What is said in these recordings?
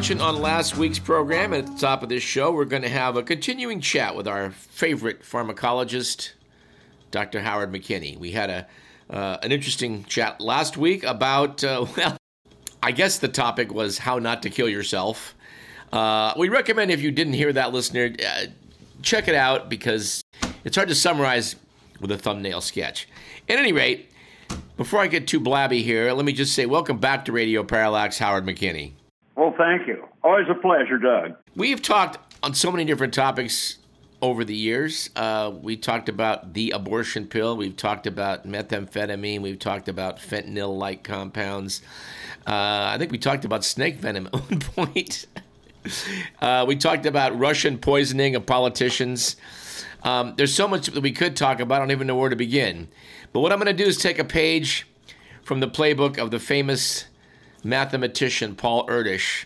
mentioned on last week's program at the top of this show, we're going to have a continuing chat with our favorite pharmacologist, Dr. Howard McKinney. We had a uh, an interesting chat last week about, uh, well, I guess the topic was how not to kill yourself. Uh, we recommend if you didn't hear that, listener, uh, check it out because it's hard to summarize with a thumbnail sketch. At any rate, before I get too blabby here, let me just say welcome back to Radio Parallax, Howard McKinney. Well, thank you. Always a pleasure, Doug. We've talked on so many different topics over the years. Uh, we talked about the abortion pill. We've talked about methamphetamine. We've talked about fentanyl like compounds. Uh, I think we talked about snake venom at one point. uh, we talked about Russian poisoning of politicians. Um, there's so much that we could talk about. I don't even know where to begin. But what I'm going to do is take a page from the playbook of the famous mathematician Paul Erdős,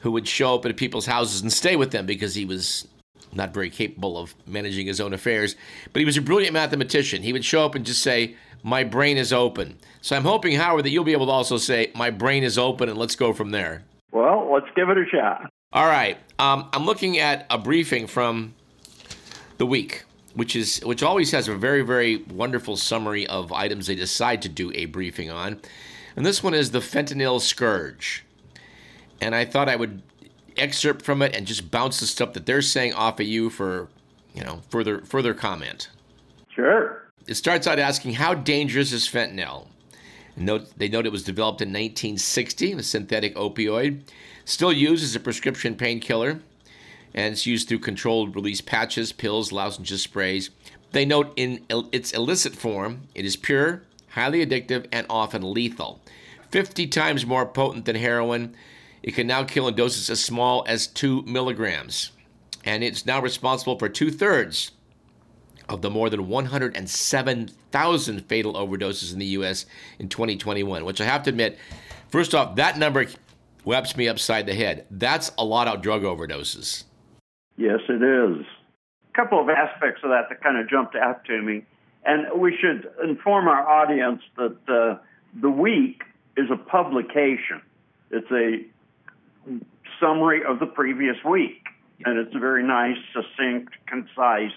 who would show up at people's houses and stay with them because he was not very capable of managing his own affairs. But he was a brilliant mathematician. He would show up and just say, My brain is open. So I'm hoping, Howard, that you'll be able to also say, My brain is open, and let's go from there. Well, let's give it a shot. All right. Um, I'm looking at a briefing from the week which is which always has a very very wonderful summary of items they decide to do a briefing on and this one is the fentanyl scourge. And I thought I would excerpt from it and just bounce the stuff that they're saying off of you for, you know, further further comment. Sure. It starts out asking how dangerous is fentanyl? Note, they note it was developed in 1960, a synthetic opioid, still used as a prescription painkiller, and it's used through controlled release patches, pills, lozenges, sprays. They note in its illicit form, it is pure, highly addictive, and often lethal. 50 times more potent than heroin. It can now kill in doses as small as 2 milligrams. And it's now responsible for two thirds of the more than 107,000 fatal overdoses in the U.S. in 2021, which I have to admit, first off, that number whaps me upside the head. That's a lot of drug overdoses. Yes, it is. A couple of aspects of that that kind of jumped out to me. And we should inform our audience that uh, the week is a publication. It's a summary of the previous week, and it's a very nice, succinct, concise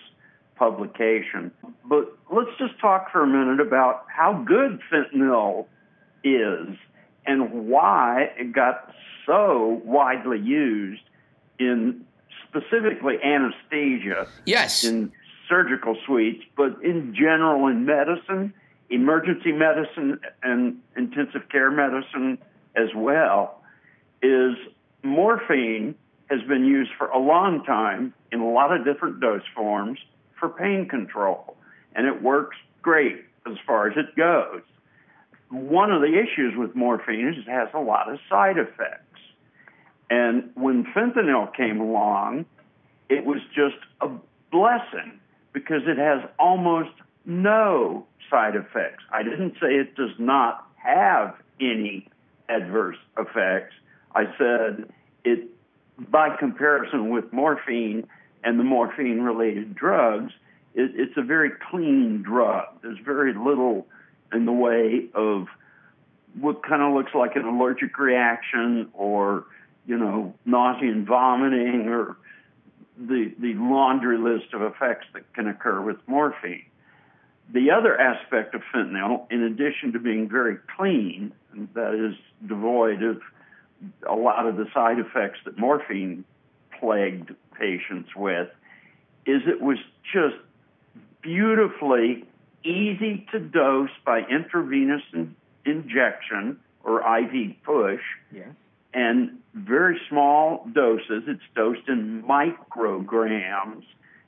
publication. But let's just talk for a minute about how good fentanyl is and why it got so widely used in specifically anesthesia. Yes. In surgical suites, but in general in medicine, emergency medicine and intensive care medicine as well, is morphine has been used for a long time in a lot of different dose forms for pain control, and it works great as far as it goes. One of the issues with morphine is it has a lot of side effects. And when fentanyl came along, it was just a blessing because it has almost no side effects. I didn't say it does not have any adverse effects. I said it, by comparison with morphine and the morphine related drugs, it, it's a very clean drug. There's very little in the way of what kind of looks like an allergic reaction or, you know, nausea and vomiting or the, the laundry list of effects that can occur with morphine. The other aspect of fentanyl, in addition to being very clean, that is devoid of a lot of the side effects that morphine plagued patients with, is it was just beautifully easy to dose by intravenous in- injection or IV push. Yeah and very small doses. It's dosed in micrograms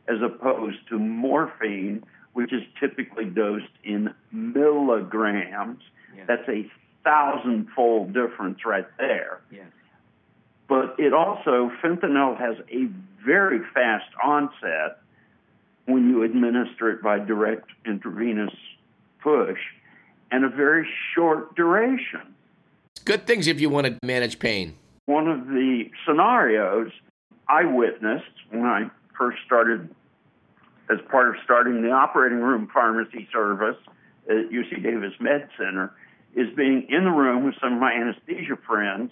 as opposed to morphine, which is typically dosed in milligrams. Yeah. That's a thousandfold difference right there. Yeah. But it also, fentanyl has a very fast onset when you administer it by direct intravenous push and a very short duration. Good things if you want to manage pain. One of the scenarios I witnessed when I first started, as part of starting the operating room pharmacy service at UC Davis Med Center, is being in the room with some of my anesthesia friends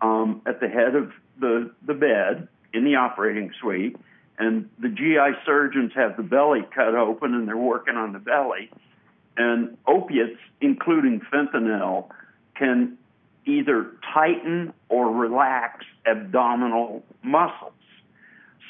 um, at the head of the, the bed in the operating suite, and the GI surgeons have the belly cut open and they're working on the belly. And opiates, including fentanyl, can either tighten or relax abdominal muscles.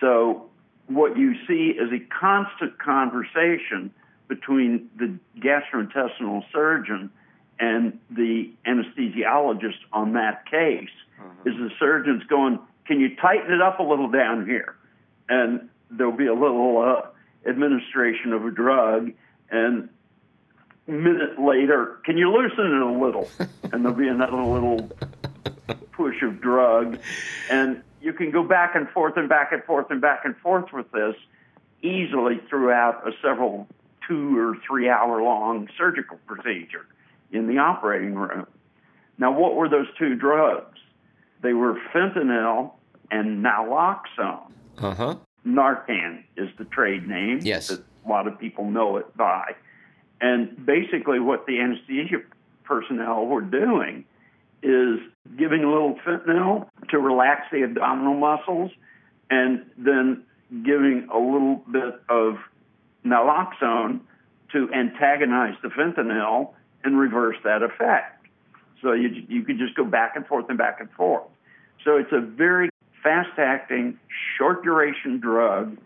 So, what you see is a constant conversation between the gastrointestinal surgeon and the anesthesiologist on that case. Uh-huh. Is the surgeon's going, Can you tighten it up a little down here? And there'll be a little uh, administration of a drug, and minute later, can you loosen it a little? and there'll be another little push of drug. And you can go back and forth and back and forth and back and forth with this easily throughout a several two or three hour long surgical procedure in the operating room. Now, what were those two drugs? They were fentanyl and naloxone. Uh huh. Narcan is the trade name. Yes. That a lot of people know it by. And basically, what the anesthesia personnel were doing is giving a little fentanyl to relax the abdominal muscles and then giving a little bit of naloxone to antagonize the fentanyl and reverse that effect. So you, you could just go back and forth and back and forth. So it's a very fast acting, short duration drug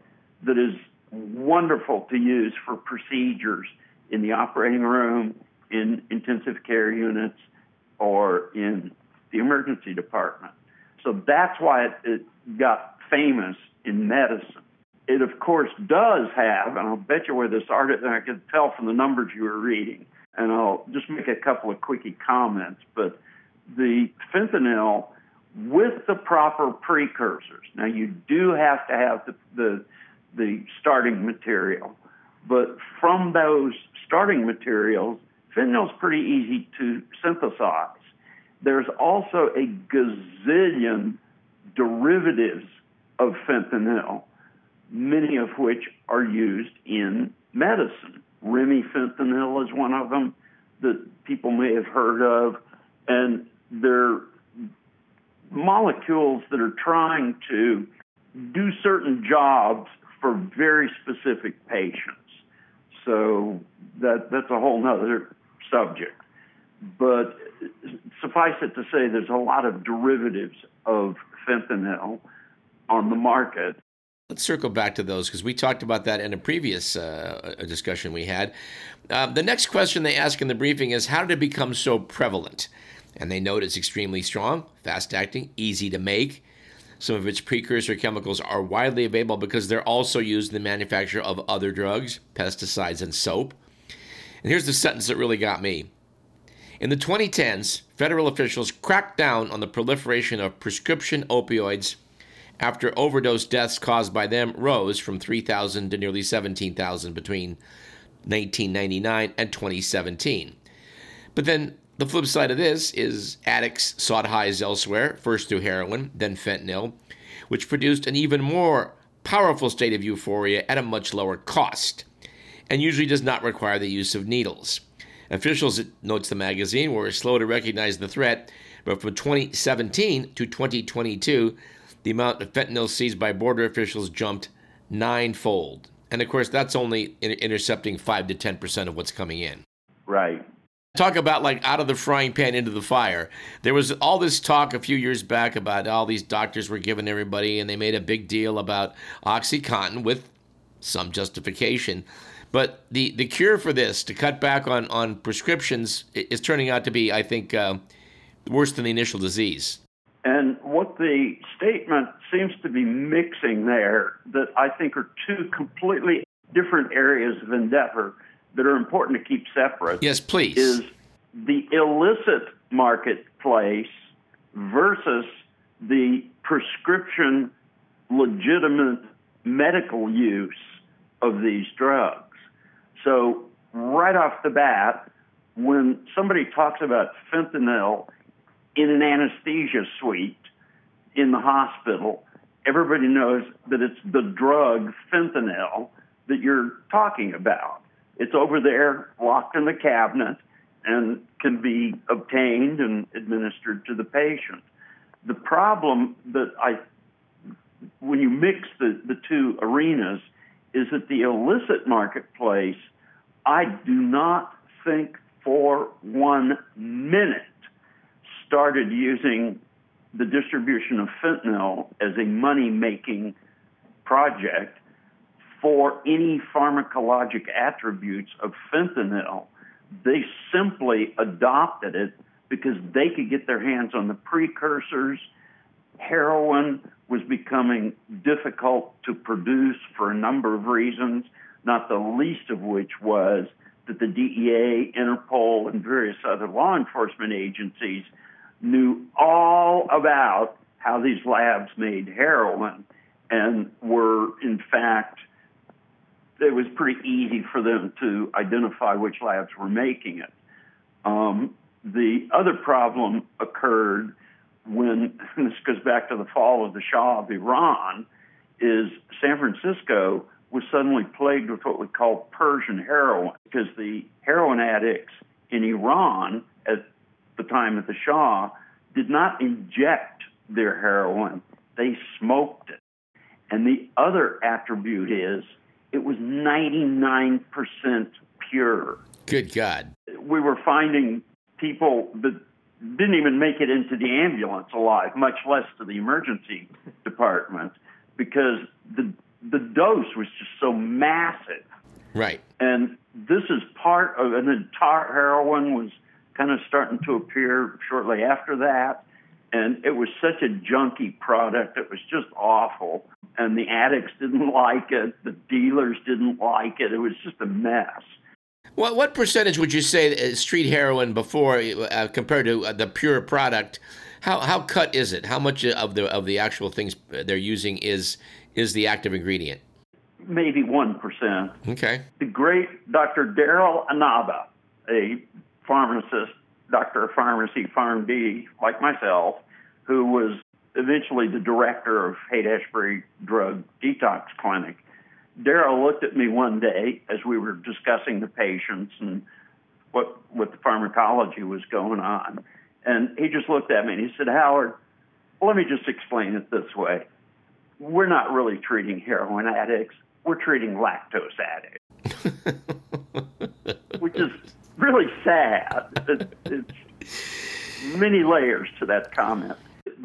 that is wonderful to use for procedures in the operating room, in intensive care units, or in the emergency department. So that's why it, it got famous in medicine. It, of course, does have, and I'll bet you where this article, I can tell from the numbers you were reading, and I'll just make a couple of quickie comments, but the fentanyl with the proper precursors. Now, you do have to have the, the, the starting material, but from those starting materials, fentanyl is pretty easy to synthesize. There's also a gazillion derivatives of fentanyl, many of which are used in medicine. Remifentanil is one of them that people may have heard of, and they're molecules that are trying to do certain jobs for very specific patients. So that that's a whole other subject. But suffice it to say, there's a lot of derivatives of fentanyl on the market. Let's circle back to those because we talked about that in a previous uh, discussion we had. Uh, the next question they ask in the briefing is How did it become so prevalent? And they note it's extremely strong, fast acting, easy to make. Some of its precursor chemicals are widely available because they're also used in the manufacture of other drugs, pesticides, and soap. And here's the sentence that really got me. In the 2010s, federal officials cracked down on the proliferation of prescription opioids after overdose deaths caused by them rose from 3,000 to nearly 17,000 between 1999 and 2017. But then the flip side of this is addicts sought highs elsewhere, first through heroin, then fentanyl, which produced an even more powerful state of euphoria at a much lower cost, and usually does not require the use of needles. Officials, notes the magazine, were slow to recognize the threat, but from 2017 to 2022, the amount of fentanyl seized by border officials jumped ninefold. And of course, that's only intercepting 5 to 10% of what's coming in. Right talk about like out of the frying pan into the fire. There was all this talk a few years back about all these doctors were giving everybody, and they made a big deal about OxyContin with some justification. But the, the cure for this, to cut back on, on prescriptions, is turning out to be, I think, uh, worse than the initial disease. And what the statement seems to be mixing there, that I think are two completely different areas of endeavor that are important to keep separate. Yes, please. Is the illicit marketplace versus the prescription legitimate medical use of these drugs. So, right off the bat, when somebody talks about fentanyl in an anesthesia suite in the hospital, everybody knows that it's the drug fentanyl that you're talking about. It's over there, locked in the cabinet, and can be obtained and administered to the patient. The problem that I, when you mix the, the two arenas, is that the illicit marketplace, I do not think for one minute started using the distribution of fentanyl as a money making project for any pharmacologic attributes of fentanyl. They simply adopted it because they could get their hands on the precursors. Heroin was becoming difficult to produce for a number of reasons, not the least of which was that the DEA, Interpol, and various other law enforcement agencies knew all about how these labs made heroin and were, in fact, it was pretty easy for them to identify which labs were making it. Um, the other problem occurred when, this goes back to the fall of the Shah of Iran, is San Francisco was suddenly plagued with what we call Persian heroin because the heroin addicts in Iran at the time of the Shah did not inject their heroin, they smoked it. And the other attribute is it was 99% pure. Good God. We were finding people that didn't even make it into the ambulance alive, much less to the emergency department, because the the dose was just so massive. Right. And this is part of, and then tar heroin was kind of starting to appear shortly after that. And it was such a junky product. It was just awful. And the addicts didn't like it. The dealers didn't like it. It was just a mess. What, what percentage would you say street heroin before uh, compared to uh, the pure product? How, how cut is it? How much of the of the actual things they're using is is the active ingredient? Maybe one percent. Okay. The great Dr. Daryl Inaba, a pharmacist, doctor of pharmacy, PharmD, like myself, who was eventually the director of Haight Ashbury Drug Detox Clinic. Daryl looked at me one day as we were discussing the patients and what what the pharmacology was going on, and he just looked at me and he said, "Howard, let me just explain it this way. We're not really treating heroin addicts. We're treating lactose addicts." Which is really sad. It, it's many layers to that comment.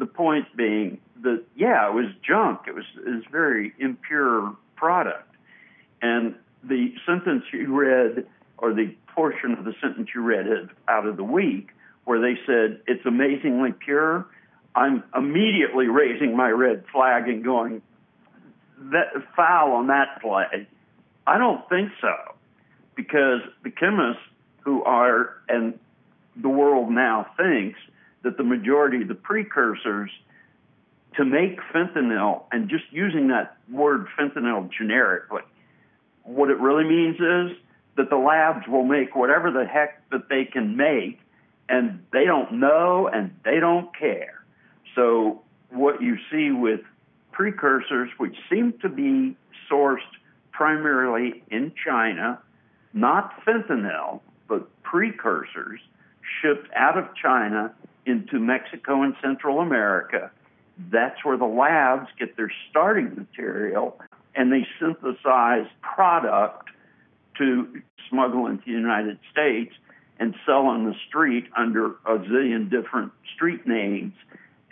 The point being that yeah, it was junk. It was it was very impure product, and the sentence you read, or the portion of the sentence you read out of the week, where they said it's amazingly pure. I'm immediately raising my red flag and going, that foul on that play. I don't think so, because the chemists who are, and the world now thinks that the majority of the precursors to make fentanyl, and just using that word fentanyl generically, what it really means is that the labs will make whatever the heck that they can make, and they don't know and they don't care. So, what you see with precursors, which seem to be sourced primarily in China, not fentanyl, but precursors shipped out of China into Mexico and Central America. That's where the labs get their starting material and they synthesize product to smuggle into the United States and sell on the street under a zillion different street names.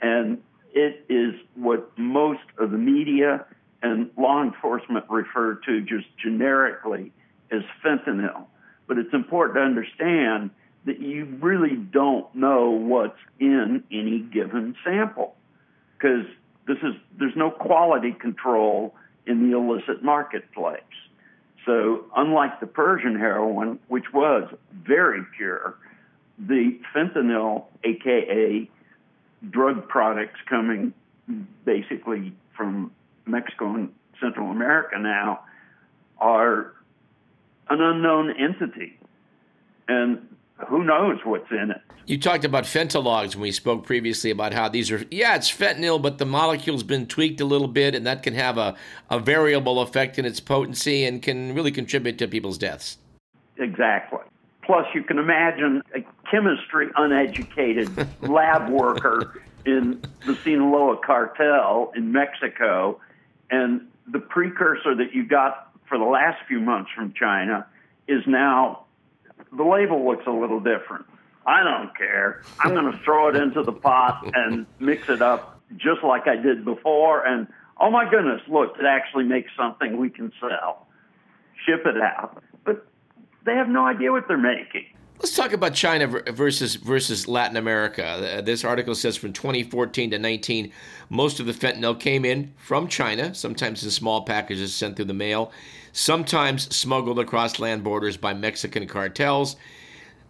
And it is what most of the media and law enforcement refer to just generically as fentanyl. But it's important to understand that you really don't know what's in any given sample because this is there's no quality control in the illicit marketplace. So unlike the Persian heroin, which was very pure, the fentanyl, aka drug products coming basically from Mexico and Central America now, are an unknown entity. And who knows what's in it. You talked about fentanylogs when we spoke previously about how these are, yeah, it's fentanyl, but the molecule's been tweaked a little bit, and that can have a, a variable effect in its potency and can really contribute to people's deaths. Exactly. Plus, you can imagine a chemistry uneducated lab worker in the Sinaloa cartel in Mexico, and the precursor that you got for the last few months from China is now the label looks a little different. I don't care. I'm going to throw it into the pot and mix it up just like I did before. And oh my goodness, look, it actually makes something we can sell. Ship it out. But they have no idea what they're making. Let's talk about China versus versus Latin America. This article says from 2014 to 19, most of the fentanyl came in from China, sometimes in small packages sent through the mail, sometimes smuggled across land borders by Mexican cartels.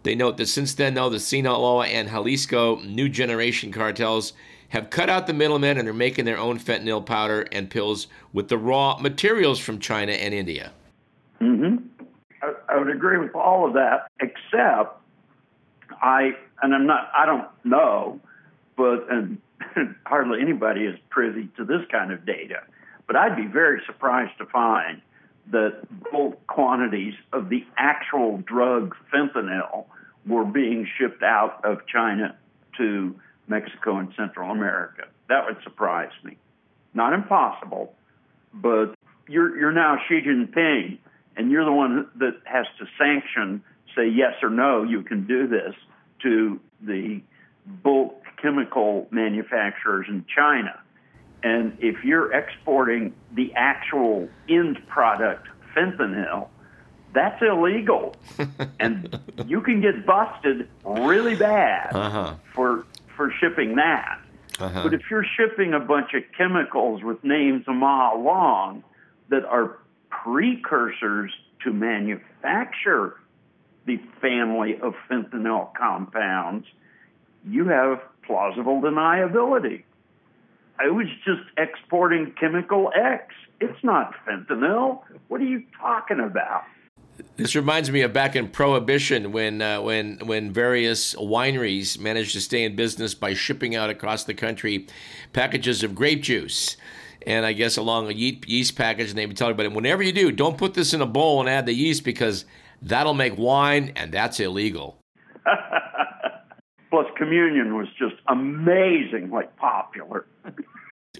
They note that since then, though, the Sinaloa and Jalisco new generation cartels have cut out the middlemen and are making their own fentanyl powder and pills with the raw materials from China and India. Mm-hmm. Would agree with all of that, except I, and I'm not, I don't know, but, and hardly anybody is privy to this kind of data, but I'd be very surprised to find that bulk quantities of the actual drug fentanyl were being shipped out of China to Mexico and Central America. That would surprise me. Not impossible, but you're you're now Xi Jinping, and you're the one that has to sanction, say yes or no, you can do this to the bulk chemical manufacturers in China. And if you're exporting the actual end product, fentanyl, that's illegal. and you can get busted really bad uh-huh. for, for shipping that. Uh-huh. But if you're shipping a bunch of chemicals with names a mile long that are precursors to manufacture the family of fentanyl compounds, you have plausible deniability. I was just exporting chemical X. It's not fentanyl. What are you talking about? This reminds me of back in Prohibition when uh, when when various wineries managed to stay in business by shipping out across the country packages of grape juice. And I guess along a yeast package, and they would tell everybody, whenever you do, don't put this in a bowl and add the yeast because that'll make wine, and that's illegal. Plus, communion was just amazingly popular.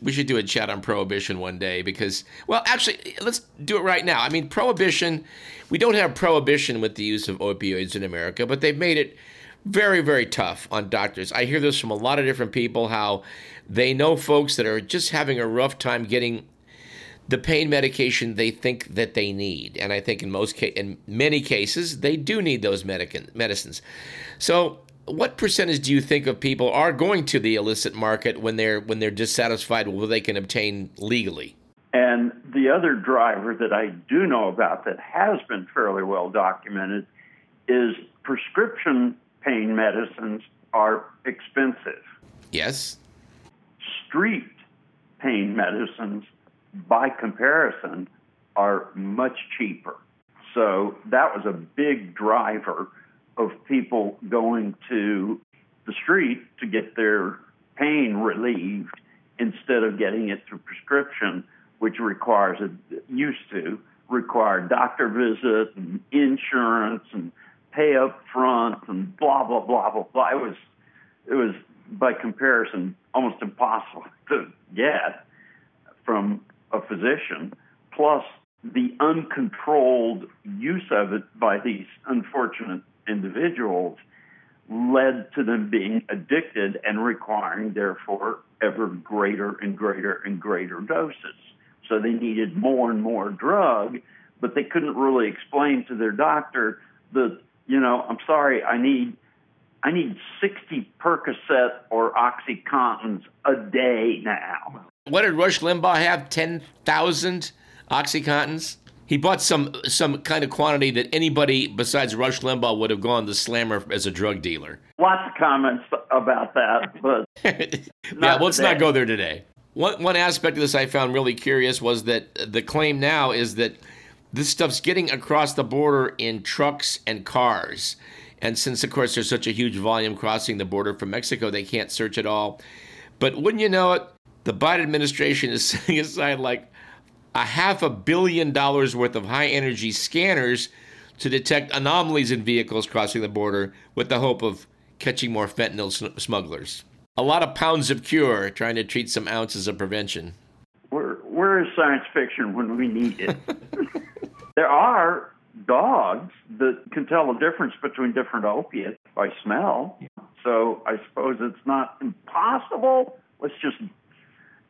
we should do a chat on prohibition one day because, well, actually, let's do it right now. I mean, prohibition, we don't have prohibition with the use of opioids in America, but they've made it very, very tough on doctors. I hear this from a lot of different people how they know folks that are just having a rough time getting the pain medication they think that they need. And I think in most ca- in many cases, they do need those medic- medicines. So what percentage do you think of people are going to the illicit market when they're when they're dissatisfied with what they can obtain legally? And the other driver that I do know about that has been fairly well documented is prescription pain medicines are expensive. Yes. Street pain medicines, by comparison, are much cheaper. So that was a big driver of people going to the street to get their pain relieved instead of getting it through prescription, which requires a used to require doctor visit and insurance and pay up front and blah blah blah blah blah. It was it was by comparison almost impossible to get from a physician. Plus the uncontrolled use of it by these unfortunate individuals led to them being addicted and requiring, therefore, ever greater and greater and greater doses. So they needed more and more drug, but they couldn't really explain to their doctor that, you know, I'm sorry, I need I need 60 Percocet or OxyContins a day now. What did Rush Limbaugh have? 10,000 OxyContins? He bought some some kind of quantity that anybody besides Rush Limbaugh would have gone to Slammer as a drug dealer. Lots of comments about that, but yeah, let's today. not go there today. One one aspect of this I found really curious was that the claim now is that this stuff's getting across the border in trucks and cars. And since, of course, there's such a huge volume crossing the border from Mexico, they can't search it all. But wouldn't you know it, the Biden administration is setting aside like a half a billion dollars worth of high energy scanners to detect anomalies in vehicles crossing the border with the hope of catching more fentanyl smugglers. a lot of pounds of cure trying to treat some ounces of prevention. Where, where is science fiction when we need it? there are dogs that can tell the difference between different opiates by smell. So I suppose it's not impossible. Let's just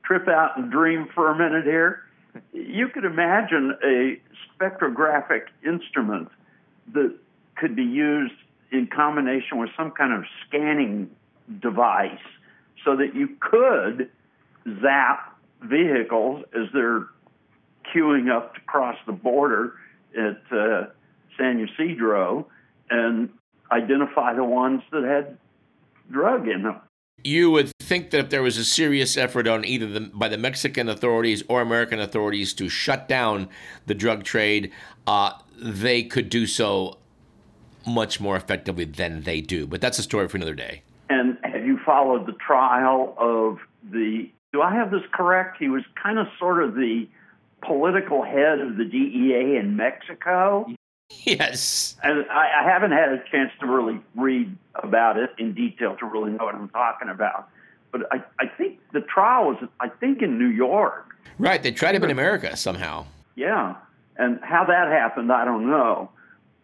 trip out and dream for a minute here. You could imagine a spectrographic instrument that could be used in combination with some kind of scanning device so that you could zap vehicles as they're queuing up to cross the border at uh, San Ysidro and identify the ones that had drug in them. You would think that if there was a serious effort on either the, by the Mexican authorities or American authorities to shut down the drug trade, uh, they could do so much more effectively than they do. But that's a story for another day. And have you followed the trial of the? Do I have this correct? He was kind of sort of the political head of the DEA in Mexico. Yes. And I, I haven't had a chance to really read about it in detail to really know what I'm talking about. But I, I think the trial was, I think, in New York. Right. They tried him in America somehow. Yeah. And how that happened, I don't know.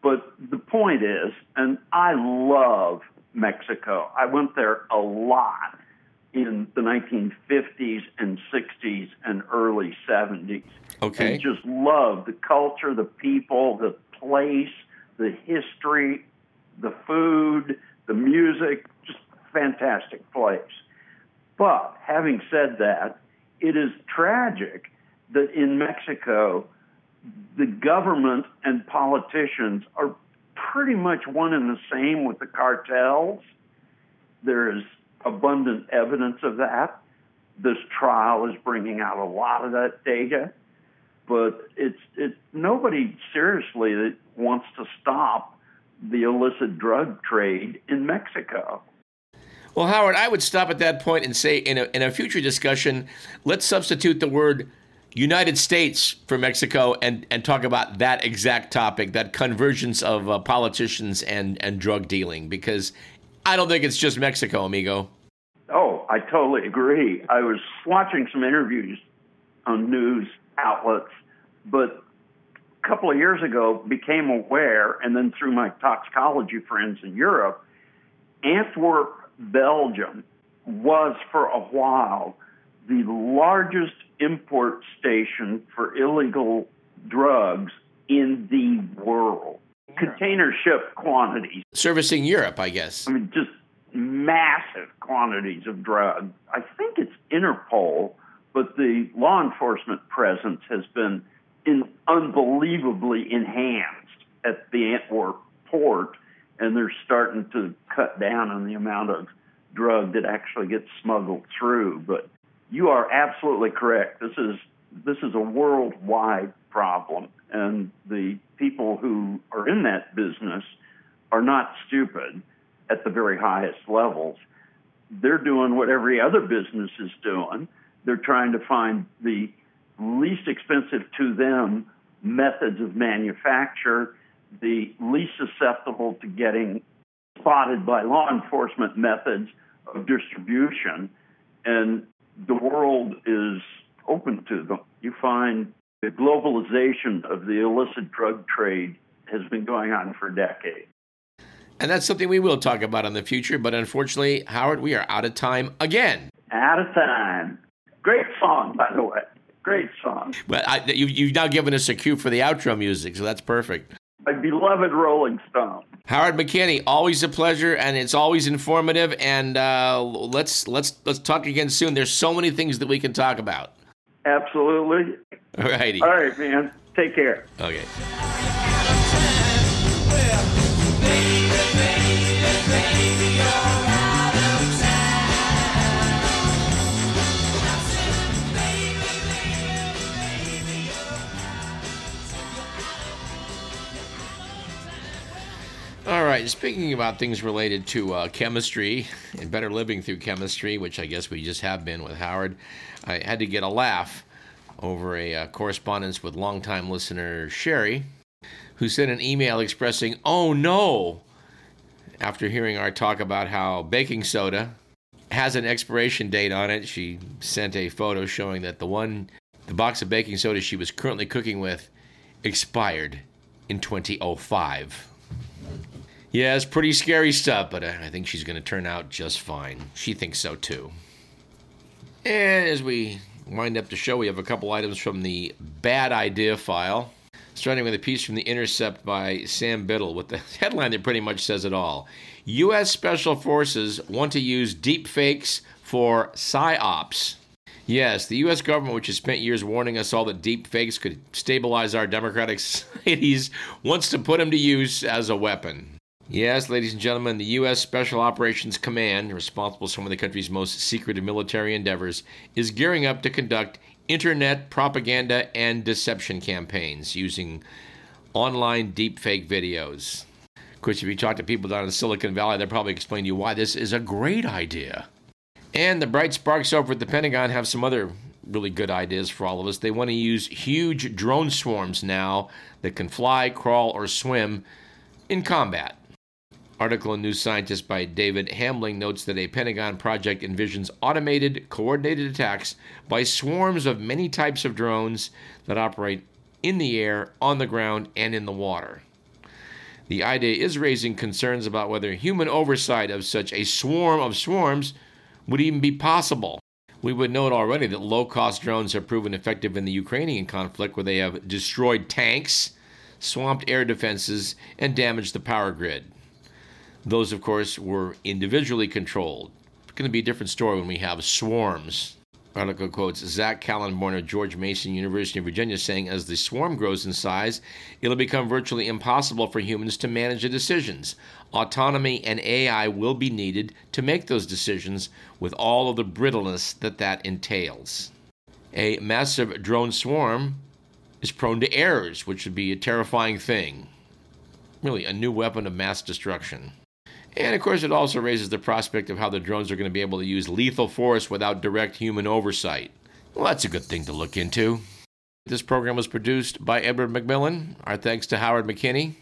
But the point is, and I love Mexico. I went there a lot in the 1950s and 60s and early 70s. Okay. And just loved the culture, the people, the place, the history, the food, the music, just fantastic place. But having said that, it is tragic that in Mexico, the government and politicians are pretty much one and the same with the cartels. There is abundant evidence of that. This trial is bringing out a lot of that data, but it's it nobody seriously wants to stop the illicit drug trade in Mexico. Well, Howard, I would stop at that point and say in a, in a future discussion, let's substitute the word United States for Mexico and, and talk about that exact topic, that convergence of uh, politicians and, and drug dealing, because I don't think it's just Mexico, amigo. Oh, I totally agree. I was watching some interviews on news outlets, but a couple of years ago became aware, and then through my toxicology friends in Europe, Antwerp, Belgium was for a while the largest import station for illegal drugs in the world. Container ship quantities. Servicing Europe, I guess. I mean, just massive quantities of drugs. I think it's Interpol, but the law enforcement presence has been in, unbelievably enhanced at the Antwerp port, and they're starting to cut down on the amount of drug that actually gets smuggled through. But you are absolutely correct. This is this is a worldwide problem, and the people who are in that business are not stupid at the very highest levels. They're doing what every other business is doing. They're trying to find the least expensive to them methods of manufacture, the least susceptible to getting spotted by law enforcement methods of distribution. And the world is open to them. You find the globalization of the illicit drug trade has been going on for decades. And that's something we will talk about in the future. But unfortunately, Howard, we are out of time again. Out of time. Great song, by the way. Great song. Well, I, you, you've now given us a cue for the outro music, so that's perfect. My beloved Rolling Stone. Howard McKinney, always a pleasure, and it's always informative. And uh, let's let's let's talk again soon. There's so many things that we can talk about. Absolutely. All righty. All right, man. Take care. Okay. All right, speaking about things related to uh, chemistry and better living through chemistry, which I guess we just have been with Howard, I had to get a laugh over a uh, correspondence with longtime listener Sherry, who sent an email expressing, oh no, after hearing our talk about how baking soda has an expiration date on it. She sent a photo showing that the one, the box of baking soda she was currently cooking with, expired in 2005. Yeah, it's pretty scary stuff, but I think she's going to turn out just fine. She thinks so too. And as we wind up the show, we have a couple items from the bad idea file. Starting with a piece from The Intercept by Sam Biddle with the headline that pretty much says it all. U.S. Special Forces want to use deep fakes for psyops. Yes, the U.S. government, which has spent years warning us all that deep fakes could stabilize our democratic societies, wants to put them to use as a weapon. Yes, ladies and gentlemen, the U.S. Special Operations Command, responsible for some of the country's most secretive military endeavors, is gearing up to conduct internet propaganda and deception campaigns using online deepfake videos. Of course, if you talk to people down in Silicon Valley, they'll probably explain to you why this is a great idea. And the bright sparks over at the Pentagon have some other really good ideas for all of us. They want to use huge drone swarms now that can fly, crawl, or swim in combat. Article in New Scientist by David Hambling notes that a Pentagon project envisions automated, coordinated attacks by swarms of many types of drones that operate in the air, on the ground, and in the water. The idea is raising concerns about whether human oversight of such a swarm of swarms would even be possible. We would note already that low cost drones have proven effective in the Ukrainian conflict, where they have destroyed tanks, swamped air defenses, and damaged the power grid. Those, of course, were individually controlled. It's going to be a different story when we have swarms. Article quotes Zach Kallenborn of George Mason University of Virginia saying, as the swarm grows in size, it'll become virtually impossible for humans to manage the decisions. Autonomy and AI will be needed to make those decisions with all of the brittleness that that entails. A massive drone swarm is prone to errors, which would be a terrifying thing. Really, a new weapon of mass destruction. And of course, it also raises the prospect of how the drones are going to be able to use lethal force without direct human oversight. Well, that's a good thing to look into. This program was produced by Edward McMillan. Our thanks to Howard McKinney.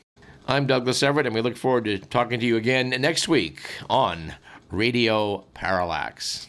I'm Douglas Everett, and we look forward to talking to you again next week on Radio Parallax.